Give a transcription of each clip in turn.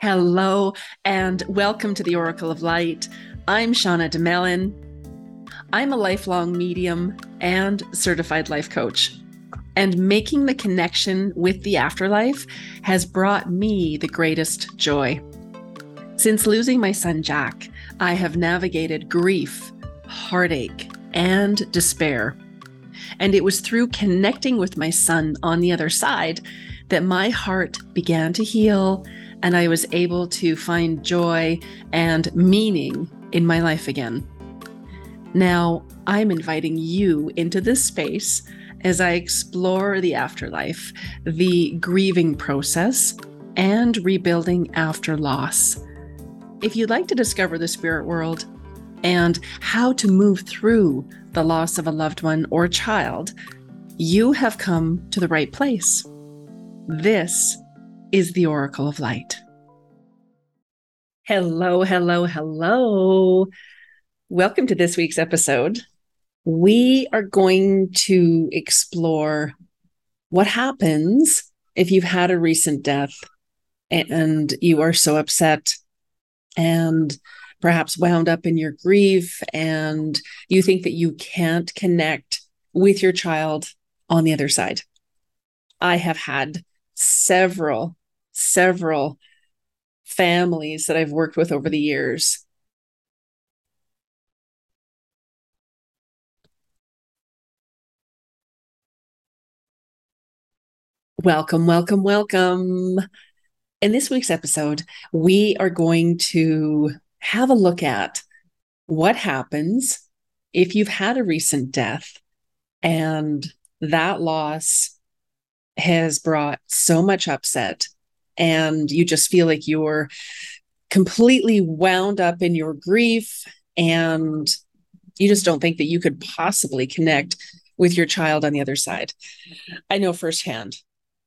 Hello, and welcome to the Oracle of Light. I'm Shauna Domalain. I'm a lifelong medium and certified life coach. And making the connection with the afterlife has brought me the greatest joy. Since losing my son Jack, I have navigated grief, heartache, and despair. And it was through connecting with my son on the other side that my heart began to heal and I was able to find joy and meaning in my life again. Now, I'm inviting you into this space as I explore the afterlife, the grieving process, and rebuilding after loss. If you'd like to discover the spirit world and how to move through the loss of a loved one or child, you have come to the right place. This is the Oracle of Light. Hello, hello, hello. Welcome to this week's episode. We are going to explore what happens if you've had a recent death and you are so upset and perhaps wound up in your grief and you think that you can't connect with your child on the other side. I have had several, several families that I've worked with over the years. Welcome, welcome, welcome. In this week's episode, we are going to have a look at what happens if you've had a recent death and that loss has brought so much upset and you just feel like you're completely wound up in your grief and you just don't think that you could possibly connect with your child on the other side. I know firsthand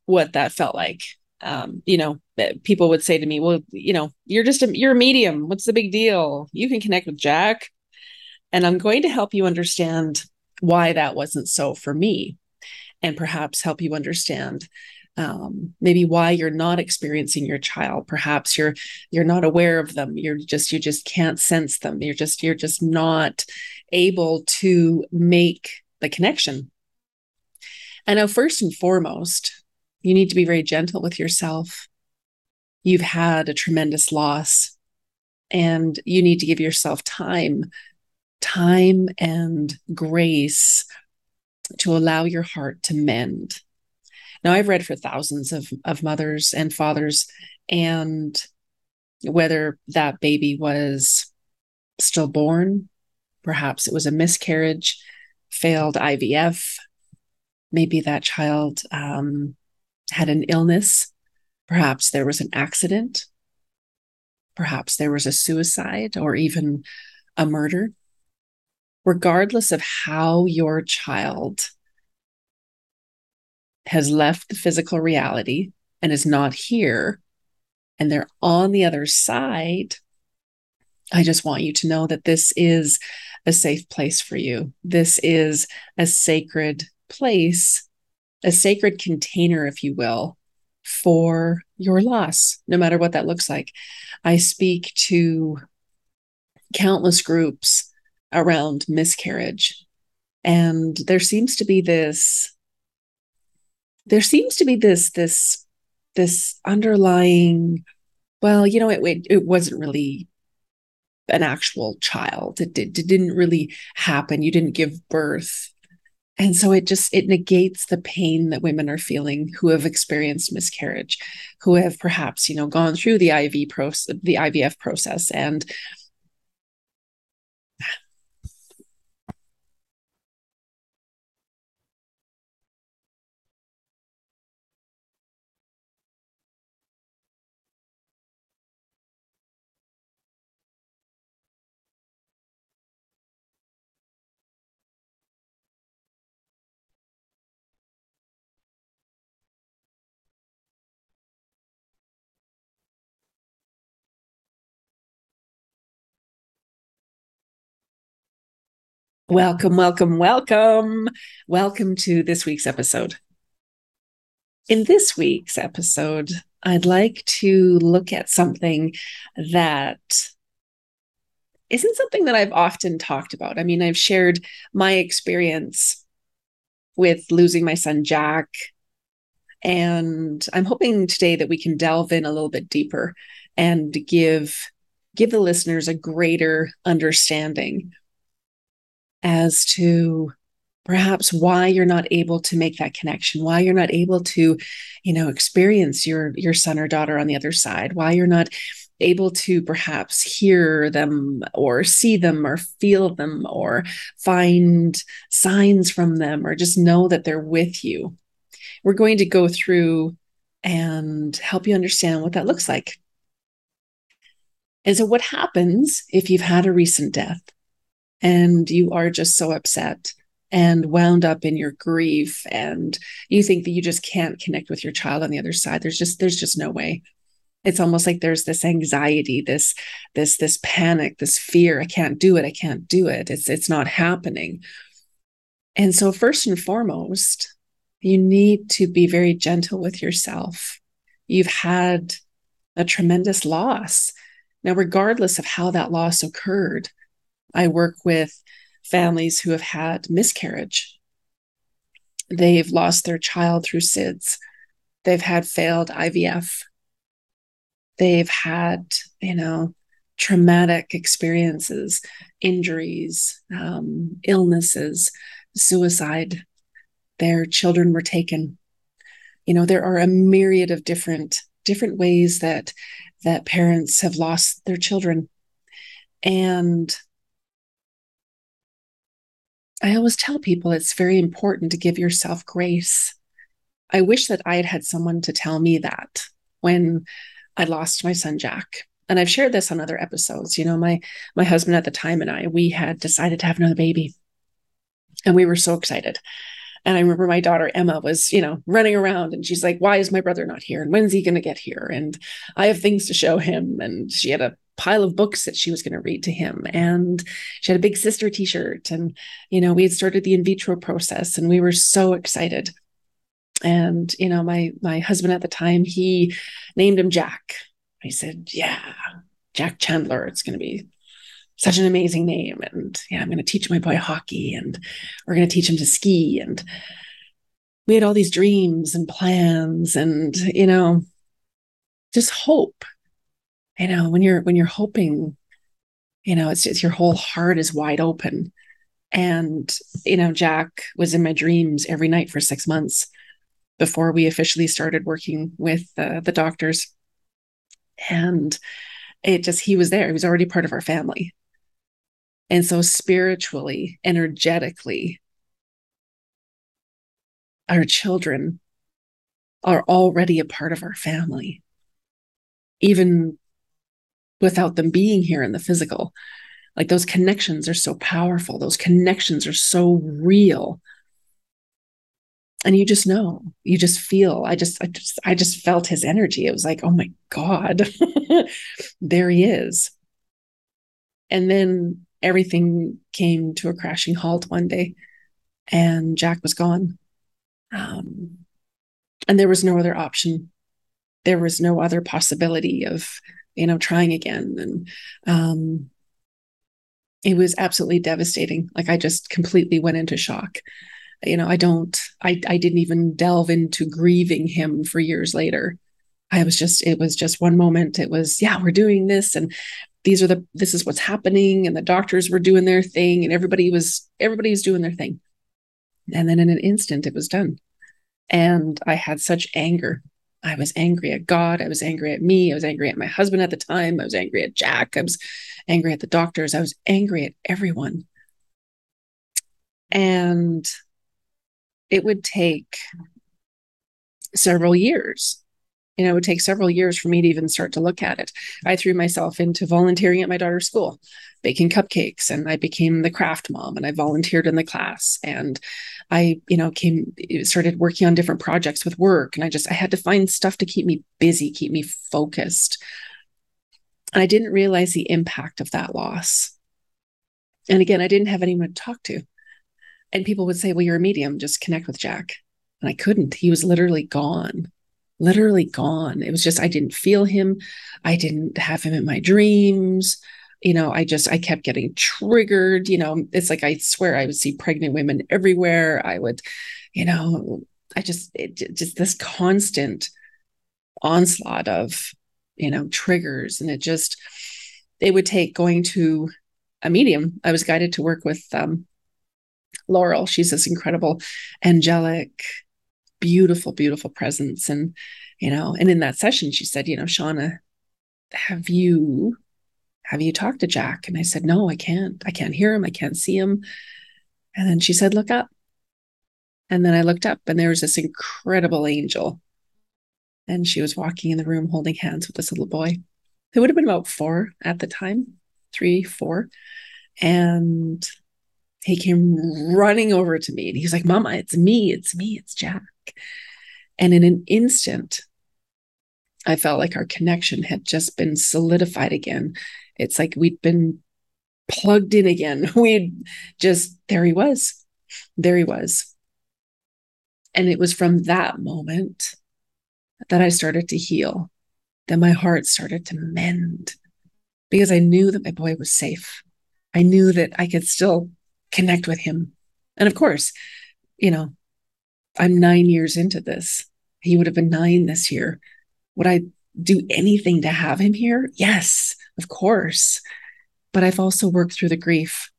what that felt like. Um, you know, people would say to me, "Well, you know, you're just a you're a medium. What's the big deal? You can connect with Jack." And I'm going to help you understand why that wasn't so for me and perhaps help you understand um, maybe why you're not experiencing your child. Perhaps you're you're not aware of them. You're just you just can't sense them. You're just you're just not able to make the connection. And now first and foremost you need to be very gentle with yourself. You've had a tremendous loss and you need to give yourself time time and grace to allow your heart to mend now, I've read for thousands of, of mothers and fathers, and whether that baby was stillborn, perhaps it was a miscarriage, failed IVF, maybe that child um, had an illness, perhaps there was an accident, perhaps there was a suicide or even a murder. Regardless of how your child has left the physical reality and is not here, and they're on the other side, I just want you to know that this is a safe place for you. This is a sacred place, a sacred container, if you will, for your loss, no matter what that looks like. I speak to countless groups around miscarriage, and there seems to be this there seems to be this this this underlying well you know it, it, it wasn't really an actual child. It, it, it didn't really happen. You didn't give birth. And so it just it negates the pain that women are feeling who have experienced miscarriage who have perhaps you know gone through the iv process the ivf process and Welcome, welcome, welcome. Welcome to this week's episode. In this week's episode, I'd like to look at something that isn't something that I've often talked about. I mean, I've shared my experience with losing my son, Jack. And I'm hoping today that we can delve in a little bit deeper and give give the listeners a greater understanding as to perhaps why you're not able to make that connection why you're not able to you know experience your your son or daughter on the other side why you're not able to perhaps hear them or see them or feel them or find signs from them or just know that they're with you. We're going to go through and help you understand what that looks like. And so what happens if you've had a recent death and you are just so upset and wound up in your grief and you think that you just can't connect with your child on the other side. There's just there's just no way. It's almost like there's this anxiety this this this panic this fear. I can't do it. I can't do it. It's it's not happening. And so first and foremost you need to be very gentle with yourself. You've had a tremendous loss. Now regardless of how that loss occurred i work with families who have had miscarriage. They've lost their child through SIDS. They've had failed IVF. They've had, you know, traumatic experiences, injuries, um, illnesses, suicide. Their children were taken. You know, there are a myriad of different different ways that that parents have lost their children. And I always tell people it's very important to give yourself grace. I wish that I had had someone to tell me that when I lost my son Jack. And I've shared this on other episodes. You know, my my husband at the time and I, we had decided to have another baby. And we were so excited. And I remember my daughter Emma was, you know, running around and she's like, Why is my brother not here? And when's he going to get here? And I have things to show him. And she had a pile of books that she was going to read to him. And she had a big sister t shirt. And, you know, we had started the in vitro process and we were so excited. And, you know, my, my husband at the time, he named him Jack. I said, Yeah, Jack Chandler. It's going to be such an amazing name. And yeah, I'm going to teach my boy hockey and we're going to teach him to ski. And we had all these dreams and plans and, you know, just hope you know when you're when you're hoping you know it's just your whole heart is wide open. And you know jack was in my dreams every night for six months before we officially started working with uh, the doctors. And it just he was there. He was already part of our family. And so spiritually energetically our children are already a part of our family. Even without them being here in the physical. Like those connections are so powerful, those connections are so real. And you just know, you just feel. I just, I just, I just felt his energy. It was like, oh my God, there he is. And then everything came to a crashing halt one day, and Jack was gone. Um, and there was no other option. There was no other possibility of you know, trying again. And um, it was absolutely devastating. Like I just completely went into shock. You know, I don't, I, I didn't even delve into grieving him for years later. I was just, it was just one moment. It was, yeah, we're doing this. And these are the, this is what's happening. And the doctors were doing their thing and everybody was, everybody was doing their thing. And then in an instant, it was done. And I had such anger I was angry at God. I was angry at me. I was angry at my husband at the time. I was angry at Jack. I was angry at the doctors. I was angry at everyone. And it would take several years. You know, it would take several years for me to even start to look at it. I threw myself into volunteering at my daughter's school baking cupcakes and I became the craft mom and I volunteered in the class. And I you know came started working on different projects with work and I just I had to find stuff to keep me busy keep me focused. And I didn't realize the impact of that loss. And again I didn't have anyone to talk to. And people would say well you're a medium just connect with Jack. And I couldn't. He was literally gone literally gone. It was just, I didn't feel him. I didn't have him in my dreams. You know, I just, I kept getting triggered. You know, it's like I swear I would see pregnant women everywhere. I would, you know, I just, it, just this constant onslaught of, you know, triggers. And it just, it would take going to a medium. I was guided to work with um, Laurel. She's this incredible, angelic, beautiful, beautiful presence. And, you know, and in that session, she said, you know, Shauna, have you have you talked to Jack? And I said, no, I can't. I can't hear him. I can't see him. And then she said, look up. And then I looked up and there was this incredible angel. And she was walking in the room holding hands with this little boy who would have been about four at the time, three, four. And he came running over to me and he's like, Mama, it's me, it's me, it's Jack. And in an instant, I felt like our connection had just been solidified again. It's like we'd been plugged in again. We'd just, there he was. There he was. And it was from that moment that I started to heal, that my heart started to mend because I knew that my boy was safe. I knew that I could still connect with him. And of course, you know, I'm nine years into this. He would have been nine this year. Would I do anything to have him here? Yes, of course. But I've also worked through the grief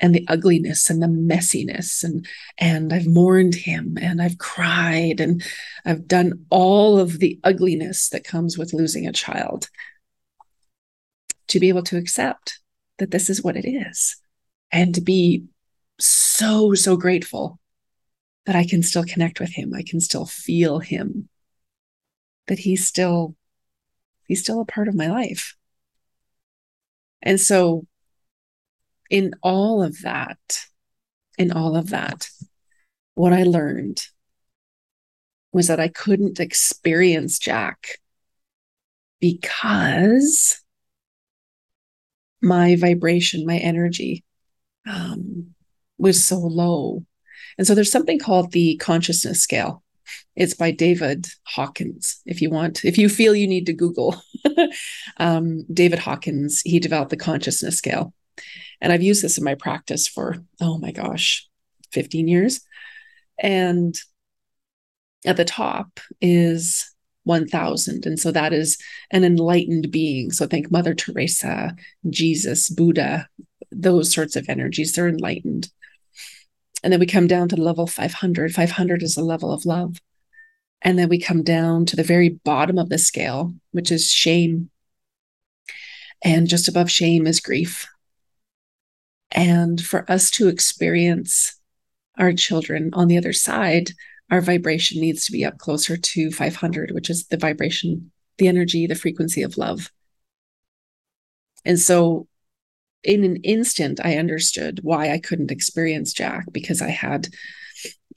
and the ugliness and the messiness and and I've mourned him and I've cried and I've done all of the ugliness that comes with losing a child to be able to accept that this is what it is and to be so, so grateful that I can still connect with him. I can still feel him, that he's still, he's still a part of my life. And so, in all of that, in all of that, what I learned was that I couldn't experience Jack because my vibration, my energy um, was so low. And so there's something called the consciousness scale. It's by David Hawkins. If you want, if you feel you need to Google um, David Hawkins, he developed the consciousness scale. And I've used this in my practice for, oh my gosh, 15 years. And at the top is 1000. And so that is an enlightened being. So think Mother Teresa, Jesus, Buddha, those sorts of energies. They're enlightened. And then we come down to level 500. 500 is a level of love. And then we come down to the very bottom of the scale, which is shame. And just above shame is grief. And for us to experience our children on the other side, our vibration needs to be up closer to 500, which is the vibration, the energy, the frequency of love. And so in an instant i understood why i couldn't experience jack because i had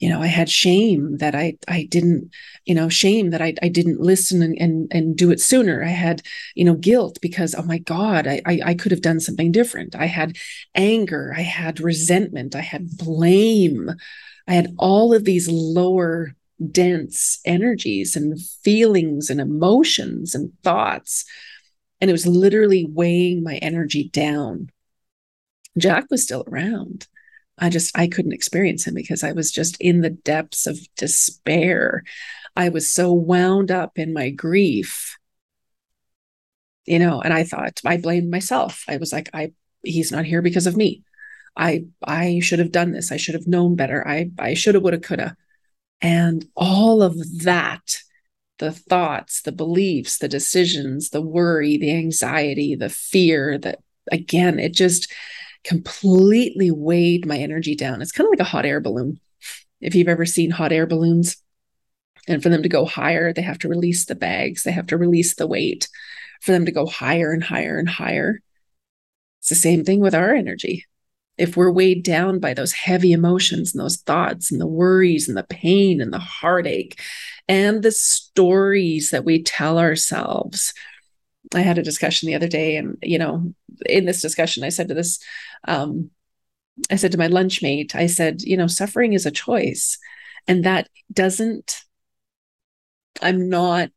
you know i had shame that i i didn't you know shame that i, I didn't listen and, and and do it sooner. I had you know guilt because oh my god I, I i could have done something different. I had anger. I had resentment. I had blame. I had all of these lower dense energies and feelings and emotions and thoughts. And it was literally weighing my energy down Jack was still around. I just I couldn't experience him because I was just in the depths of despair. I was so wound up in my grief. You know, and I thought I blamed myself. I was like I he's not here because of me. I I should have done this. I should have known better. I I should have would have could have. And all of that the thoughts, the beliefs, the decisions, the worry, the anxiety, the fear that again, it just completely weighed my energy down. It's kind of like a hot air balloon. If you've ever seen hot air balloons, and for them to go higher, they have to release the bags, they have to release the weight for them to go higher and higher and higher. It's the same thing with our energy. If we're weighed down by those heavy emotions and those thoughts and the worries and the pain and the heartache and the stories that we tell ourselves I had a discussion the other day, and you know, in this discussion, I said to this, um, I said to my lunchmate, I said, you know, suffering is a choice, and that doesn't I'm not,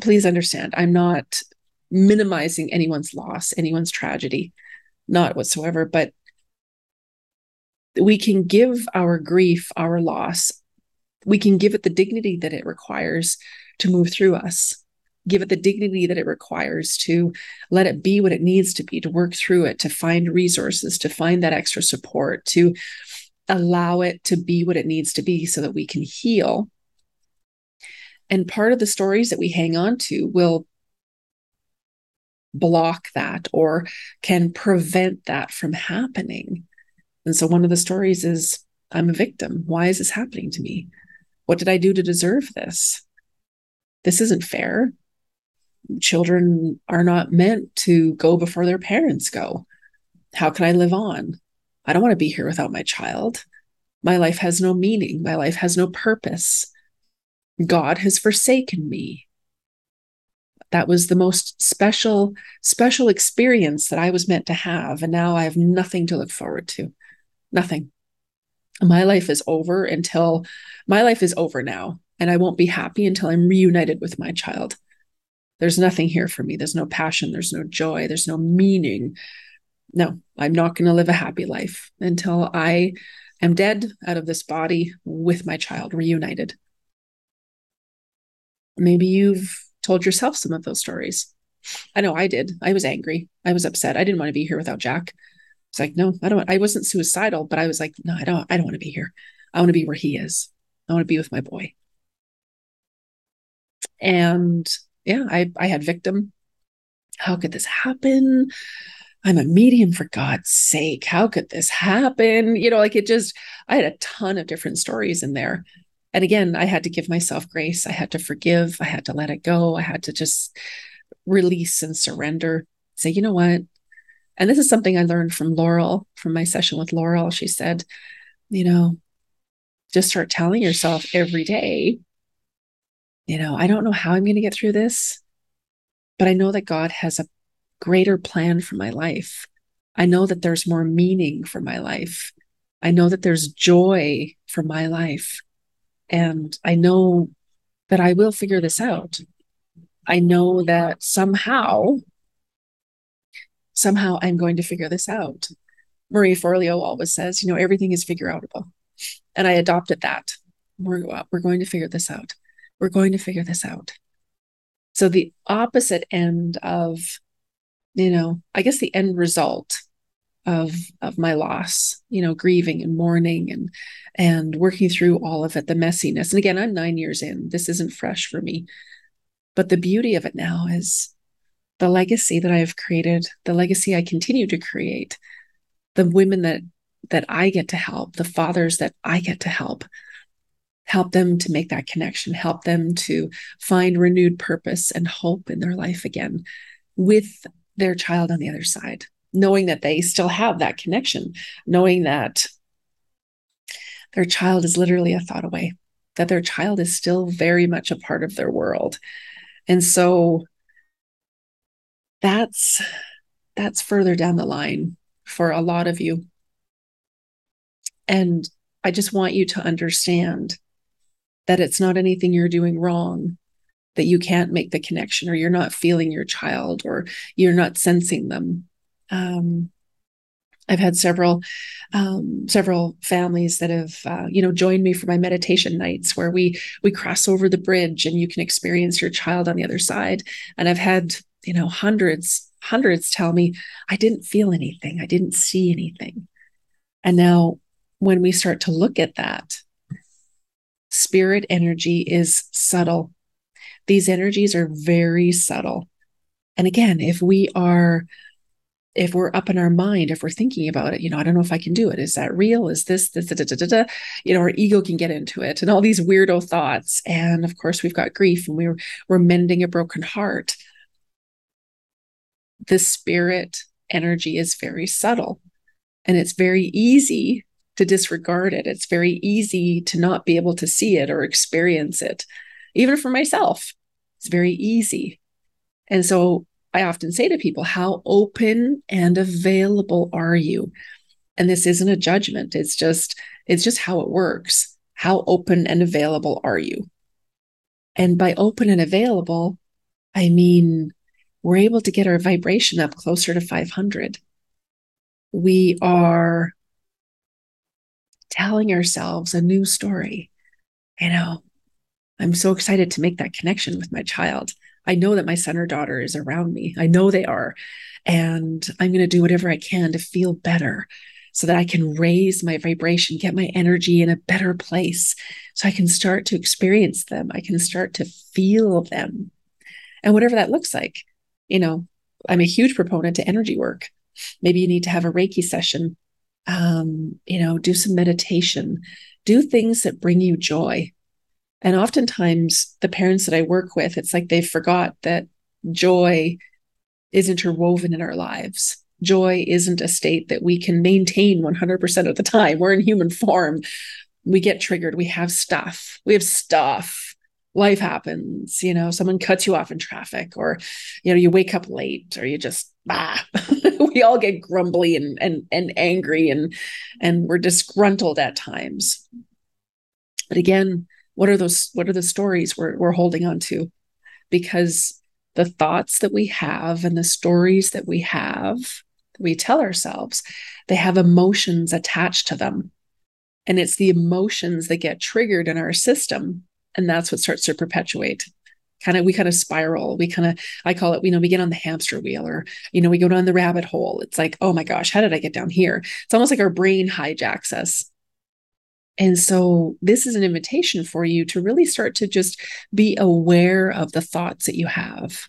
please understand, I'm not minimizing anyone's loss, anyone's tragedy, not whatsoever. But we can give our grief, our loss, we can give it the dignity that it requires to move through us give it the dignity that it requires to let it be what it needs to be to work through it to find resources to find that extra support to allow it to be what it needs to be so that we can heal and part of the stories that we hang on to will block that or can prevent that from happening and so one of the stories is i'm a victim why is this happening to me what did I do to deserve this? This isn't fair. Children are not meant to go before their parents go. How can I live on? I don't want to be here without my child. My life has no meaning. My life has no purpose. God has forsaken me. That was the most special, special experience that I was meant to have. And now I have nothing to look forward to. Nothing my life is over until my life is over now and i won't be happy until i'm reunited with my child there's nothing here for me. There's no passion. There's no joy. There's no meaning. No i'm not going to live a happy life until i am dead out of this body with my child reunited. Maybe you've told yourself some of those stories. I know i did. I was angry. I was upset. I didn't want to be here without jack. It's like, no, I don't, I wasn't suicidal, but I was like, no, I don't, I don't want to be here. I want to be where he is. I want to be with my boy. And yeah, I, I had victim. How could this happen? I'm a medium for God's sake. How could this happen? You know, like it just, I had a ton of different stories in there. And again, I had to give myself grace. I had to forgive. I had to let it go. I had to just release and surrender. Say, you know what? And this is something I learned from Laurel, from my session with Laurel. She said, you know, just start telling yourself every day, you know, I don't know how I'm going to get through this, but I know that God has a greater plan for my life. I know that there's more meaning for my life. I know that there's joy for my life. And I know that I will figure this out. I know that somehow somehow I'm going to figure this out. Marie Forleo always says, you know, everything is figure outable. And I adopted that. We're, we're going to figure this out. We're going to figure this out. So the opposite end of, you know, I guess the end result of of my loss, you know, grieving and mourning and and working through all of it, the messiness. And again, I'm nine years in. This isn't fresh for me. But the beauty of it now is the legacy that I have created, the legacy I continue to create, the women that that I get to help, the fathers that I get to help, help them to make that connection, help them to find renewed purpose and hope in their life again with their child on the other side, knowing that they still have that connection, knowing that their child is literally a thought away, that their child is still very much a part of their world. And so that's that's further down the line for a lot of you and i just want you to understand that it's not anything you're doing wrong that you can't make the connection or you're not feeling your child or you're not sensing them um, I've had several um, several families that have uh, you know joined me for my meditation nights where we we cross over the bridge and you can experience your child on the other side. And I've had you know, hundreds, hundreds tell me, I didn't feel anything, I didn't see anything. And now, when we start to look at that, spirit energy is subtle. These energies are very subtle. And again, if we are if we're up in our mind, if we're thinking about it, you know, I don't know if I can do it. Is that real? Is this, this, da, da, da, da, you know, our ego can get into it and all these weirdo thoughts. And of course, we've got grief and we're, we're mending a broken heart the spirit energy is very subtle and it's very easy to disregard it. It's very easy to not be able to see it or experience it. Even for myself, it's very easy. And so I often say to people, How open and available are you? And this isn't a judgment. It's just, it's just how it works. How open and available are you? And by open and available, I mean, we're able to get our vibration up closer to 500. We are telling ourselves a new story. You know, I'm so excited to make that connection with my child. I know that my son or daughter is around me. I know they are. And I'm going to do whatever I can to feel better so that I can raise my vibration, get my energy in a better place, so I can start to experience them. I can start to feel them. And whatever that looks like, you know, I'm a huge proponent to energy work. Maybe you need to have a Reiki session, um, you know, do some meditation, do things that bring you joy. And oftentimes, the parents that I work with, it's like they forgot that joy is interwoven in our lives. Joy isn't a state that we can maintain 100% of the time. We're in human form. We get triggered. We have stuff. We have stuff. Life happens. You know, someone cuts you off in traffic, or, you know, you wake up late, or you just, ah. we all get grumbly and, and, and angry and, and we're disgruntled at times. But again, what are those, what are the stories we're, we're holding on to? Because the thoughts that we have and the stories that we have, we tell ourselves, they have emotions attached to them. And it's the emotions that get triggered in our system. And that's what starts to perpetuate. Kind of, we kind of spiral. We kind of, I call it, you know, we get on the hamster wheel or, you know, we go down the rabbit hole. It's like, oh my gosh, how did I get down here? It's almost like our brain hijacks us. And so, this is an invitation for you to really start to just be aware of the thoughts that you have.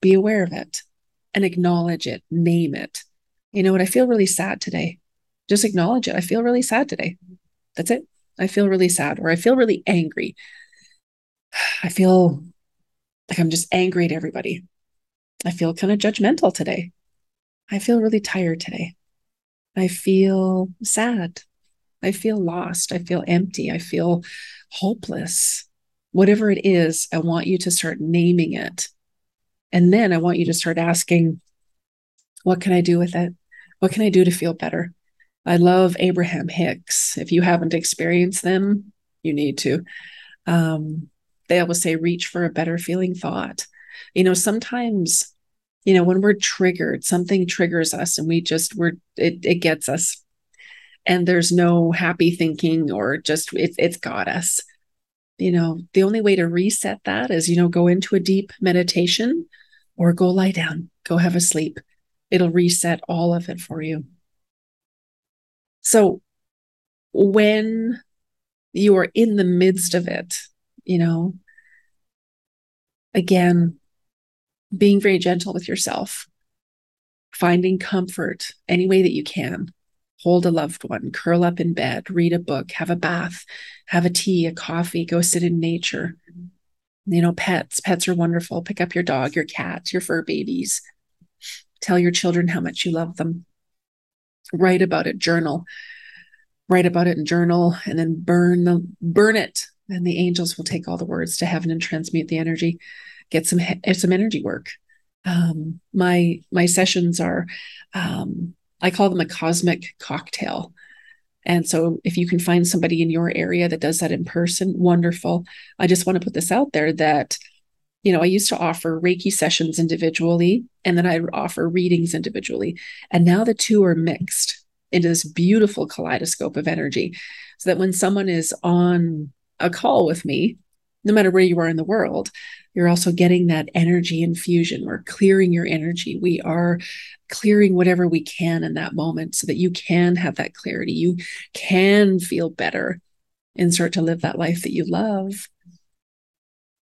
Be aware of it and acknowledge it, name it. You know what? I feel really sad today. Just acknowledge it. I feel really sad today. That's it. I feel really sad, or I feel really angry. I feel like I'm just angry at everybody. I feel kind of judgmental today. I feel really tired today. I feel sad. I feel lost. I feel empty. I feel hopeless. Whatever it is, I want you to start naming it. And then I want you to start asking, what can I do with it? What can I do to feel better? I love Abraham Hicks. If you haven't experienced them, you need to. Um, they always say, reach for a better feeling thought. You know, sometimes, you know, when we're triggered, something triggers us and we just, we're, it, it gets us and there's no happy thinking or just it, it's got us you know the only way to reset that is you know go into a deep meditation or go lie down go have a sleep it'll reset all of it for you so when you are in the midst of it you know again being very gentle with yourself finding comfort any way that you can hold a loved one, curl up in bed, read a book, have a bath, have a tea, a coffee, go sit in nature. You know, pets, pets are wonderful. Pick up your dog, your cat, your fur babies. Tell your children how much you love them. Write about it, journal. Write about it and journal, and then burn the burn it. And the angels will take all the words to heaven and transmute the energy. Get some some energy work. Um, my my sessions are um, I call them a cosmic cocktail. And so, if you can find somebody in your area that does that in person, wonderful. I just want to put this out there that, you know, I used to offer Reiki sessions individually, and then I would offer readings individually. And now the two are mixed into this beautiful kaleidoscope of energy. So that when someone is on a call with me, no matter where you are in the world, you're also getting that energy infusion. We're clearing your energy. We are clearing whatever we can in that moment so that you can have that clarity. You can feel better and start to live that life that you love.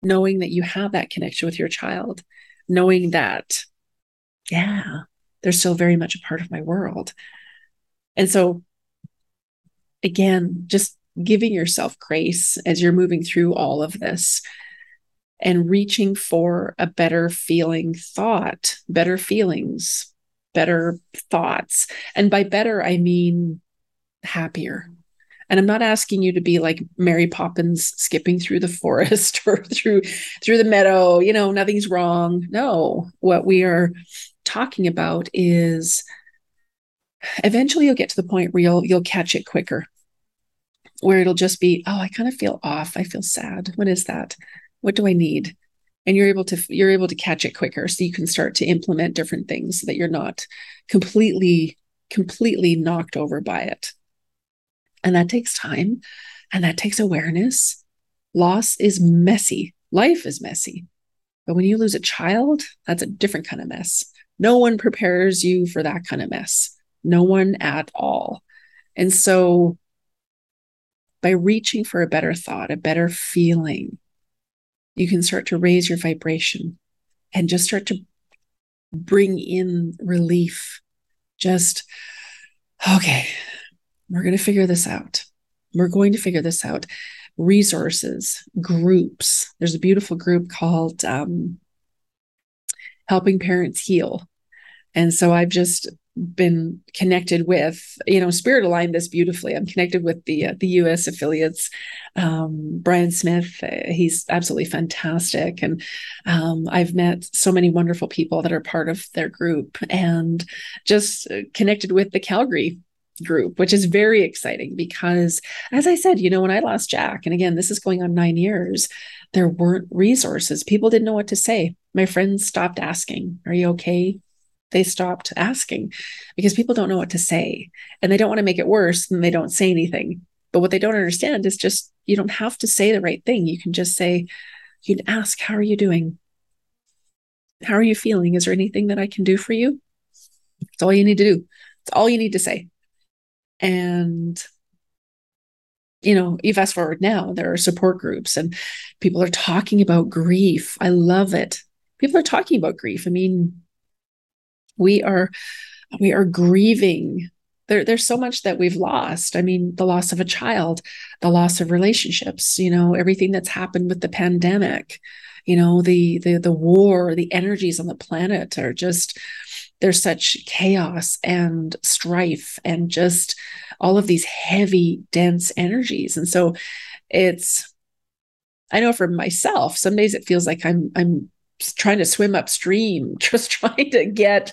Knowing that you have that connection with your child, knowing that, yeah, they're still very much a part of my world. And so, again, just giving yourself grace as you're moving through all of this and reaching for a better feeling thought, better feelings, better thoughts. And by better, I mean happier. And I'm not asking you to be like Mary Poppins skipping through the forest or through through the meadow, you know, nothing's wrong. No, what we are talking about is eventually you'll get to the point where you'll you'll catch it quicker where it'll just be, oh, I kind of feel off. I feel sad. What is that? What do I need? And you're able to you're able to catch it quicker so you can start to implement different things so that you're not completely completely knocked over by it. And that takes time and that takes awareness. Loss is messy. Life is messy. But when you lose a child, that's a different kind of mess. No one prepares you for that kind of mess. No one at all. And so, by reaching for a better thought, a better feeling, you can start to raise your vibration and just start to bring in relief. Just, okay, we're going to figure this out. We're going to figure this out. Resources, groups. There's a beautiful group called um, Helping Parents Heal. And so I've just been connected with you know spirit aligned this beautifully i'm connected with the uh, the us affiliates um, brian smith uh, he's absolutely fantastic and um, i've met so many wonderful people that are part of their group and just uh, connected with the calgary group which is very exciting because as i said you know when i lost jack and again this is going on nine years there weren't resources people didn't know what to say my friends stopped asking are you okay they stopped asking because people don't know what to say and they don't want to make it worse and they don't say anything. But what they don't understand is just you don't have to say the right thing. You can just say, you can ask, How are you doing? How are you feeling? Is there anything that I can do for you? It's all you need to do. It's all you need to say. And you know, you fast forward now, there are support groups and people are talking about grief. I love it. People are talking about grief. I mean, we are we are grieving there, there's so much that we've lost. I mean, the loss of a child, the loss of relationships, you know, everything that's happened with the pandemic, you know, the the the war, the energies on the planet are just there's such chaos and strife and just all of these heavy, dense energies. And so it's I know for myself, some days it feels like I'm I'm trying to swim upstream, just trying to get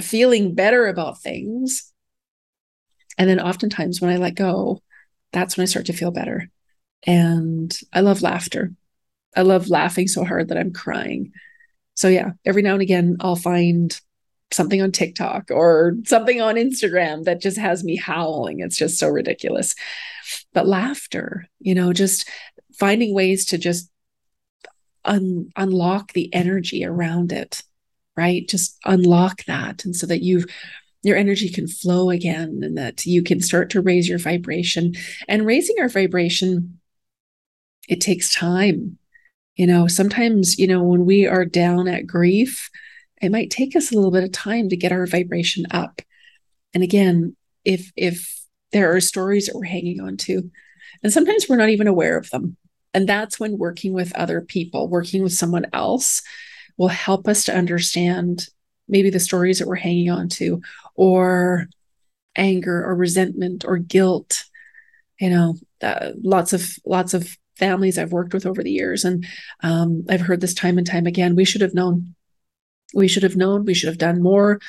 feeling better about things. And then oftentimes when I let go, that's when I start to feel better. And I love laughter. I love laughing so hard that I'm crying. So, yeah, every now and again, I'll find something on TikTok or something on Instagram that just has me howling. It's just so ridiculous. But laughter, you know, just finding ways to just un- unlock the energy around it right just unlock that and so that you've, your energy can flow again and that you can start to raise your vibration and raising our vibration it takes time you know sometimes you know when we are down at grief it might take us a little bit of time to get our vibration up and again if if there are stories that we're hanging on to and sometimes we're not even aware of them and that's when working with other people, working with someone else will help us to understand maybe the stories that we're hanging on to or anger or resentment or guilt. You know, uh, lots of lots of families I've worked with over the years, and um, I've heard this time and time again. We should have known. We should have known. We should have done more.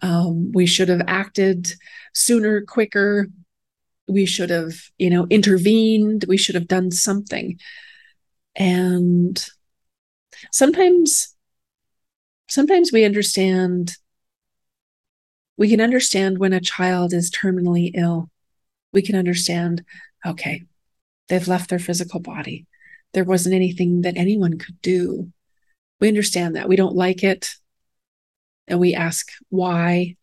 Um, we should have acted sooner, quicker. We should have you know intervened. We should have done something. And sometimes sometimes we understand we can understand when a child is terminally ill. We can understand okay they've left their physical body. There wasn't anything that anyone could do. We understand that. We don't like it and we ask why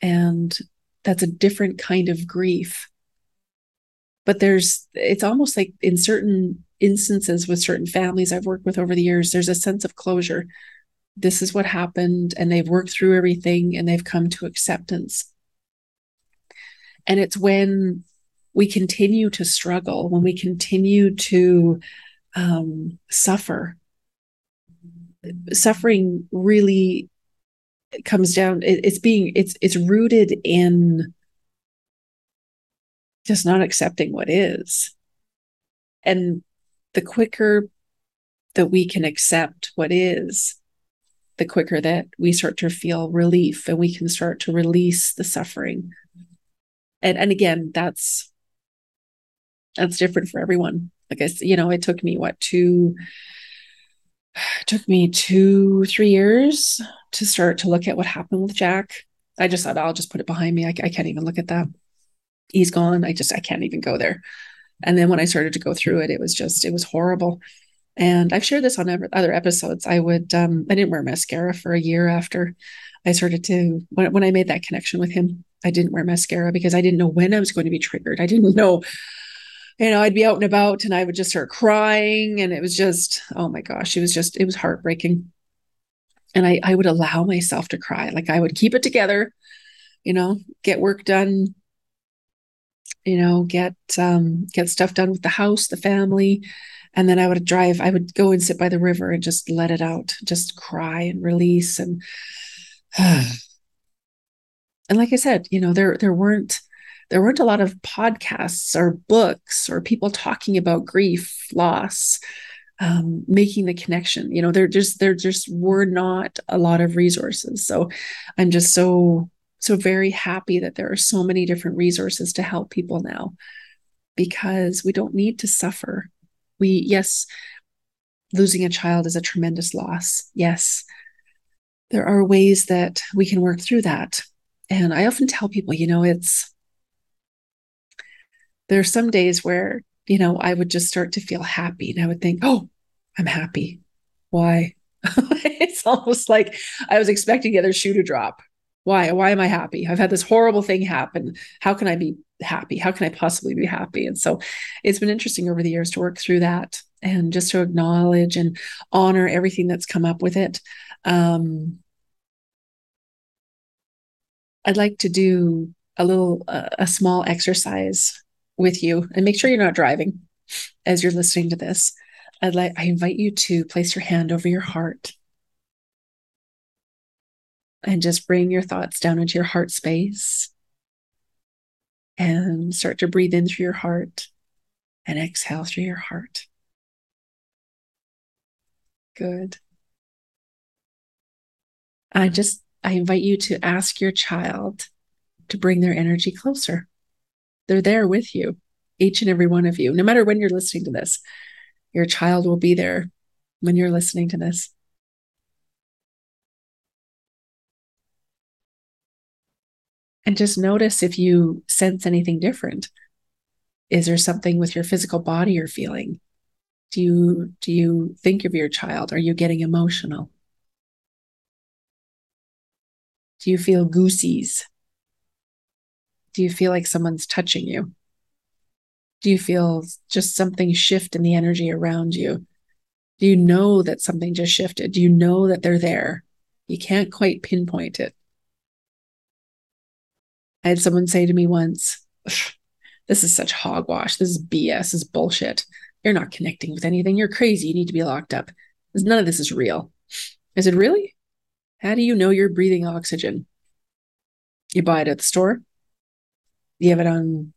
and that's a different kind of grief but there's it's almost like in certain instances with certain families I've worked with over the years, there's a sense of closure. This is what happened, and they've worked through everything and they've come to acceptance. And it's when we continue to struggle, when we continue to um, suffer, suffering really comes down. It, it's being it's it's rooted in just not accepting what is. And the quicker that we can accept what is, the quicker that we start to feel relief and we can start to release the suffering. And and again, that's that's different for everyone. like I, you know, it took me what two, it took me two, three years to start to look at what happened with Jack. I just thought I'll just put it behind me. I, I can't even look at that. He's gone. I just I can't even go there. And then when I started to go through it, it was just it was horrible. And I've shared this on other episodes. I would um, I didn't wear mascara for a year after I started to when when I made that connection with him. I didn't wear mascara because I didn't know when I was going to be triggered. I didn't know you know, I'd be out and about and I would just start crying. And it was just, oh my gosh, it was just, it was heartbreaking. And I, I would allow myself to cry. Like I would keep it together, you know, get work done, you know, get um, get stuff done with the house, the family. And then I would drive, I would go and sit by the river and just let it out, just cry and release. And and like I said, you know, there there weren't there weren't a lot of podcasts or books or people talking about grief, loss, um, making the connection. You know, there just there just were not a lot of resources. So I'm just so so very happy that there are so many different resources to help people now because we don't need to suffer. We yes, losing a child is a tremendous loss. Yes. There are ways that we can work through that. And I often tell people, you know, it's there are some days where, you know, I would just start to feel happy and I would think, oh, I'm happy. Why? it's almost like I was expecting the other shoe to drop. Why? Why am I happy? I've had this horrible thing happen. How can I be happy? How can I possibly be happy? And so it's been interesting over the years to work through that and just to acknowledge and honor everything that's come up with it. Um, I'd like to do a little, uh, a small exercise with you and make sure you're not driving as you're listening to this. I'd like I invite you to place your hand over your heart and just bring your thoughts down into your heart space and start to breathe in through your heart and exhale through your heart. Good. I just I invite you to ask your child to bring their energy closer. They're there with you, each and every one of you. No matter when you're listening to this, your child will be there when you're listening to this. And just notice if you sense anything different. Is there something with your physical body you're feeling? Do you do you think of your child? Are you getting emotional? Do you feel goosies? Do you feel like someone's touching you? Do you feel just something shift in the energy around you? Do you know that something just shifted? Do you know that they're there? You can't quite pinpoint it. I had someone say to me once, This is such hogwash. This is BS. This is bullshit. You're not connecting with anything. You're crazy. You need to be locked up. None of this is real. I said, Really? How do you know you're breathing oxygen? You buy it at the store? You have it on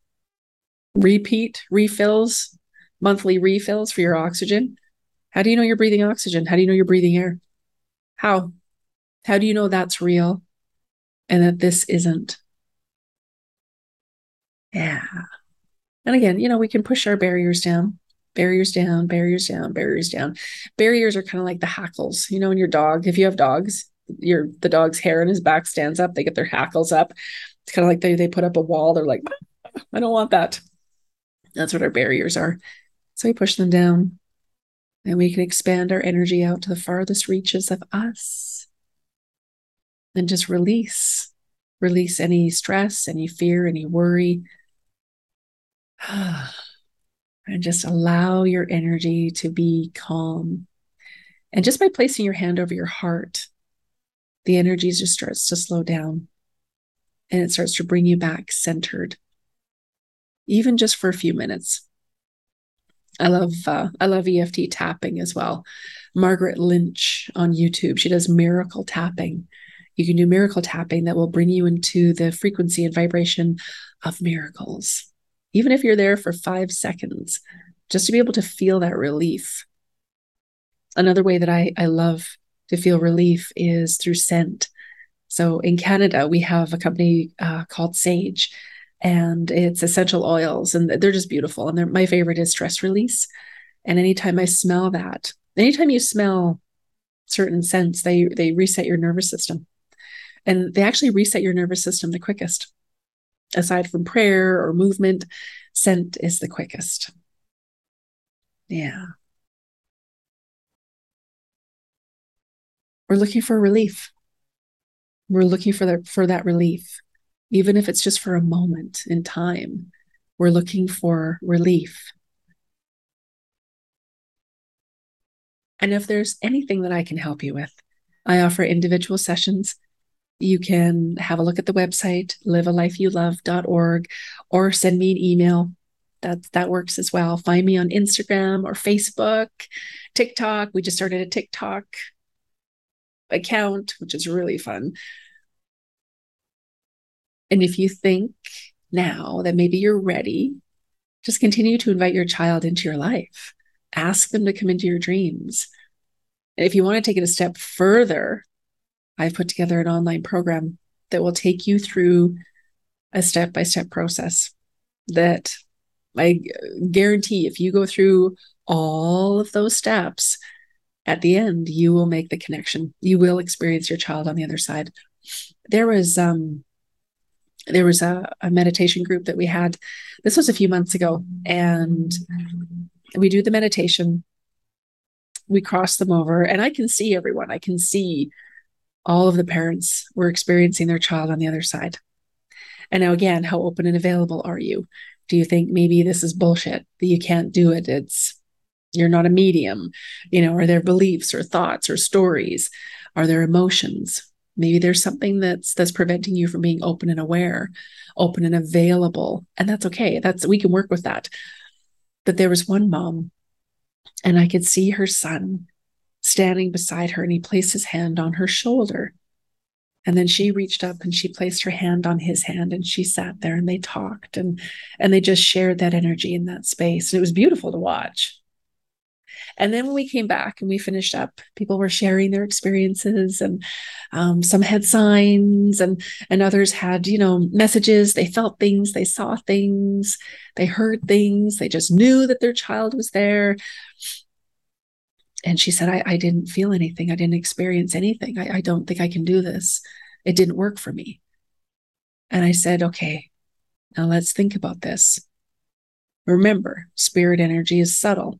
repeat refills, monthly refills for your oxygen. How do you know you're breathing oxygen? How do you know you're breathing air? How? How do you know that's real and that this isn't? Yeah. And again, you know, we can push our barriers down, barriers down, barriers down, barriers down. Barriers are kind of like the hackles, you know, in your dog. If you have dogs, your the dog's hair on his back stands up, they get their hackles up. It's kind of like they they put up a wall. They're like, I don't want that. That's what our barriers are. So we push them down and we can expand our energy out to the farthest reaches of us. And just release, release any stress, any fear, any worry. and just allow your energy to be calm. And just by placing your hand over your heart, the energy just starts to slow down and it starts to bring you back centered even just for a few minutes. I love uh, I love EFT tapping as well. Margaret Lynch on YouTube, she does miracle tapping. You can do miracle tapping that will bring you into the frequency and vibration of miracles. Even if you're there for 5 seconds, just to be able to feel that relief. Another way that I I love to feel relief is through scent. So in Canada, we have a company uh, called Saje and it's essential oils and they're just beautiful and my favorite is stress release. And anytime i smell that anytime you smell certain scents they they reset your nervous system. And they actually reset your nervous system the quickest. Aside from prayer or movement scent is the quickest. Yeah. We're looking for relief we're looking for that for that relief. Even if it's just for a moment in time we're looking for relief. And if there's anything that i can help you with i offer individual sessions. You can have a look at the website livealifeyoulove.org or send me an email. That that works as well. Find me on instagram or facebook tiktok. We just started a tiktok account which is really fun. And if you think now that maybe you're ready just continue to invite your child into your life. Ask them to come into your dreams. And if you want to take it a step further I've put together an online program that will take you through a step by step process that I guarantee if you go through all of those steps, at the end, you will make the connection. You will experience your child on the other side. There was um there was a, a meditation group that we had. This was a few months ago, and we do the meditation. We cross them over, and I can see everyone. I can see all of the parents were experiencing their child on the other side. And now, again, how open and available are you? Do you think maybe this is bullshit that you can't do it? It's you're not a medium, you know, are there beliefs or thoughts or stories? Are there emotions? Maybe there's something that's that's preventing you from being open and aware, open and available. And that's okay. That's we can work with that. But there was one mom, and I could see her son standing beside her and he placed his hand on her shoulder. And then she reached up and she placed her hand on his hand and she sat there and they talked and and they just shared that energy in that space. And it was beautiful to watch. And then when we came back and we finished up, people were sharing their experiences, and um, some had signs, and and others had you know messages. They felt things, they saw things, they heard things. They just knew that their child was there and she said, I, I didn't feel anything. I didn't experience anything. I, I don't think I can do this. It didn't work for me. And I said, okay, now let's think about this. Remember, spirit energy is subtle.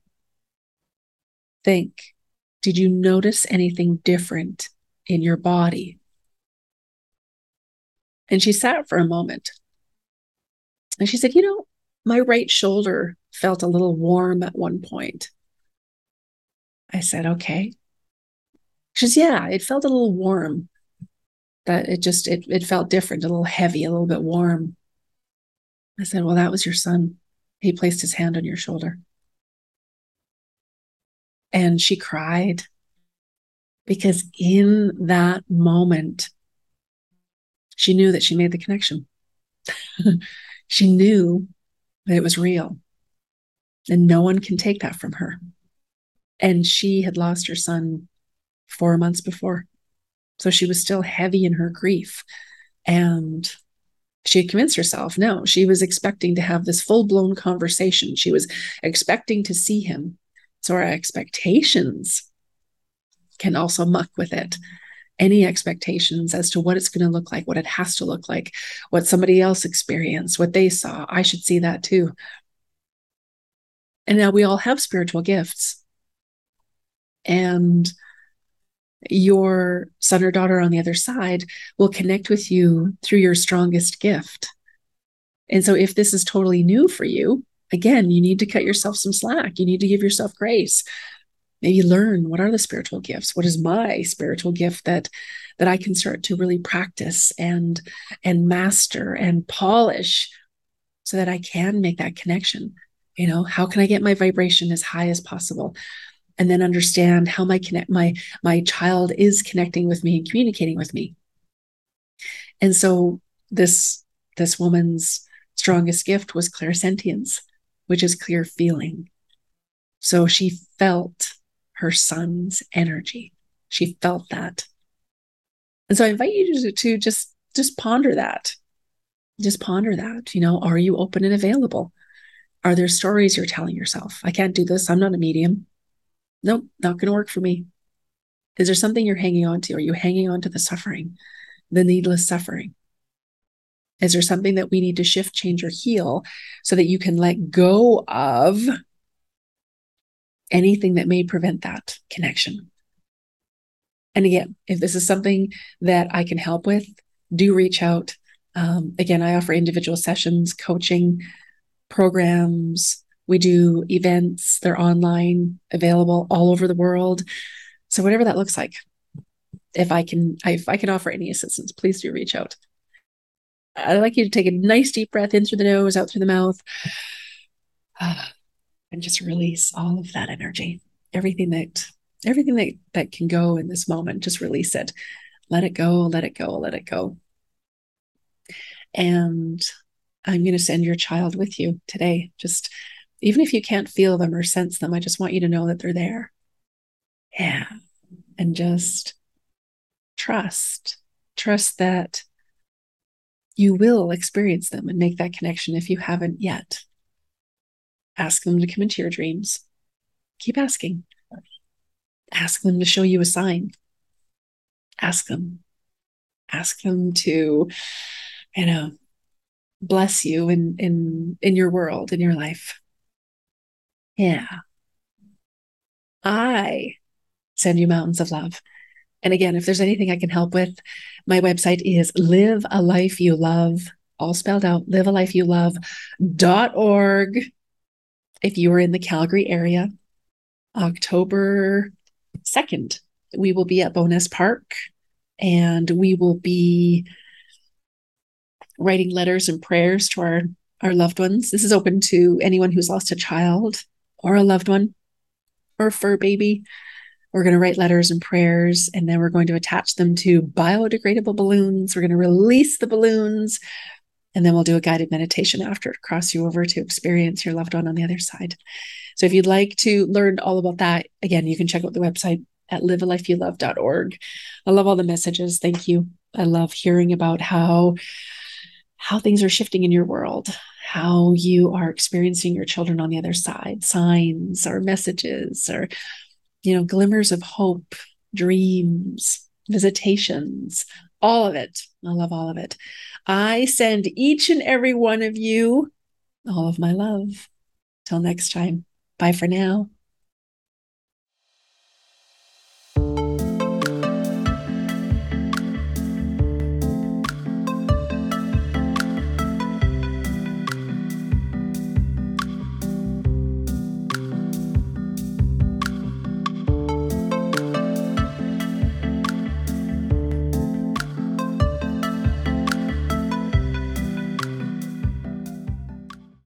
Think, did you notice anything different in your body? And she sat for a moment. And she said, You know, my right shoulder felt a little warm at one point. I said, okay. She says, yeah, it felt a little warm. That it just it it felt different, a little heavy, a little bit warm. I said, Well, that was your son. He placed his hand on your shoulder. And she cried because in that moment, she knew that she made the connection. she knew that it was real. And no one can take that from her. And she had lost her son four months before. So she was still heavy in her grief. And she had convinced herself no, she was expecting to have this full blown conversation. She was expecting to see him. So our expectations can also muck with it. Any expectations as to what it's going to look like, what it has to look like, what somebody else experienced, what they saw. I should see that too. And now we all have spiritual gifts and your son or daughter on the other side will connect with you through your strongest gift. And so, if this is totally new for you, again, you need to cut yourself some slack. You need to give yourself grace. Maybe learn what are the spiritual gifts? What is my spiritual gift that that I can start to really practice and and master and polish so that I can make that connection. You know, how can I get my vibration as high as possible? and then understand how my connect my my child is connecting with me and communicating with me and so this this woman's strongest gift was clairsentience which is clear feeling so she felt her son's energy she felt that and so i invite you to, to just just ponder that just ponder that. You know, are you open and available? Are there stories you're telling yourself? I can't do this. I'm not a medium. Nope, not going to work for me. Is there something you're hanging on to? Are you hanging on to the suffering, the needless suffering? Is there something that we need to shift, change, or heal so that you can let go of anything that may prevent that connection? And again, if this is something that I can help with, do reach out. Um, again, I offer individual sessions, coaching programs. We do events, they're online, available all over the world. So whatever that looks like, if I can, if I can offer any assistance, please do reach out. I'd like you to take a nice deep breath in through the nose, out through the mouth, and just release all of that energy. Everything that everything that that can go in this moment, just release it. Let it go, let it go, let it go. And I'm going to send your child with you today. Just even if you can't feel them or sense them, I just want you to know that they're there. Yeah. And just trust, trust that you will experience them and make that connection if you haven't yet. Ask them to come into your dreams. Keep asking. Ask them to show you a sign. Ask them. Ask them to, you know, bless you in in in your world, in your life. Yeah. I send you mountains of love. And again, if there's anything I can help with, my website is live a life you love, all spelled out, live a life you love.org. If you are in the Calgary area, October 2nd, we will be at Bowness Park and we will be writing letters and prayers to our, our loved ones. This is open to anyone who's lost a child or a loved one or a fur baby we're going to write letters and prayers, and then we're going to attach them to biodegradable balloons. We're going to release the balloons, and then we'll do a guided meditation after to cross you over to experience your loved one on the other side. So if you'd like to learn all about that, again, you can check out the website at livealifeyoulove.org. I love all the messages. Thank you. I love hearing about how how things are shifting in your world, how you are experiencing your children on the other side, signs or messages or you know, glimmers of hope, dreams, visitations, all of it. I love all of it. I send each and every one of you all of my love. Till next time. Bye for now.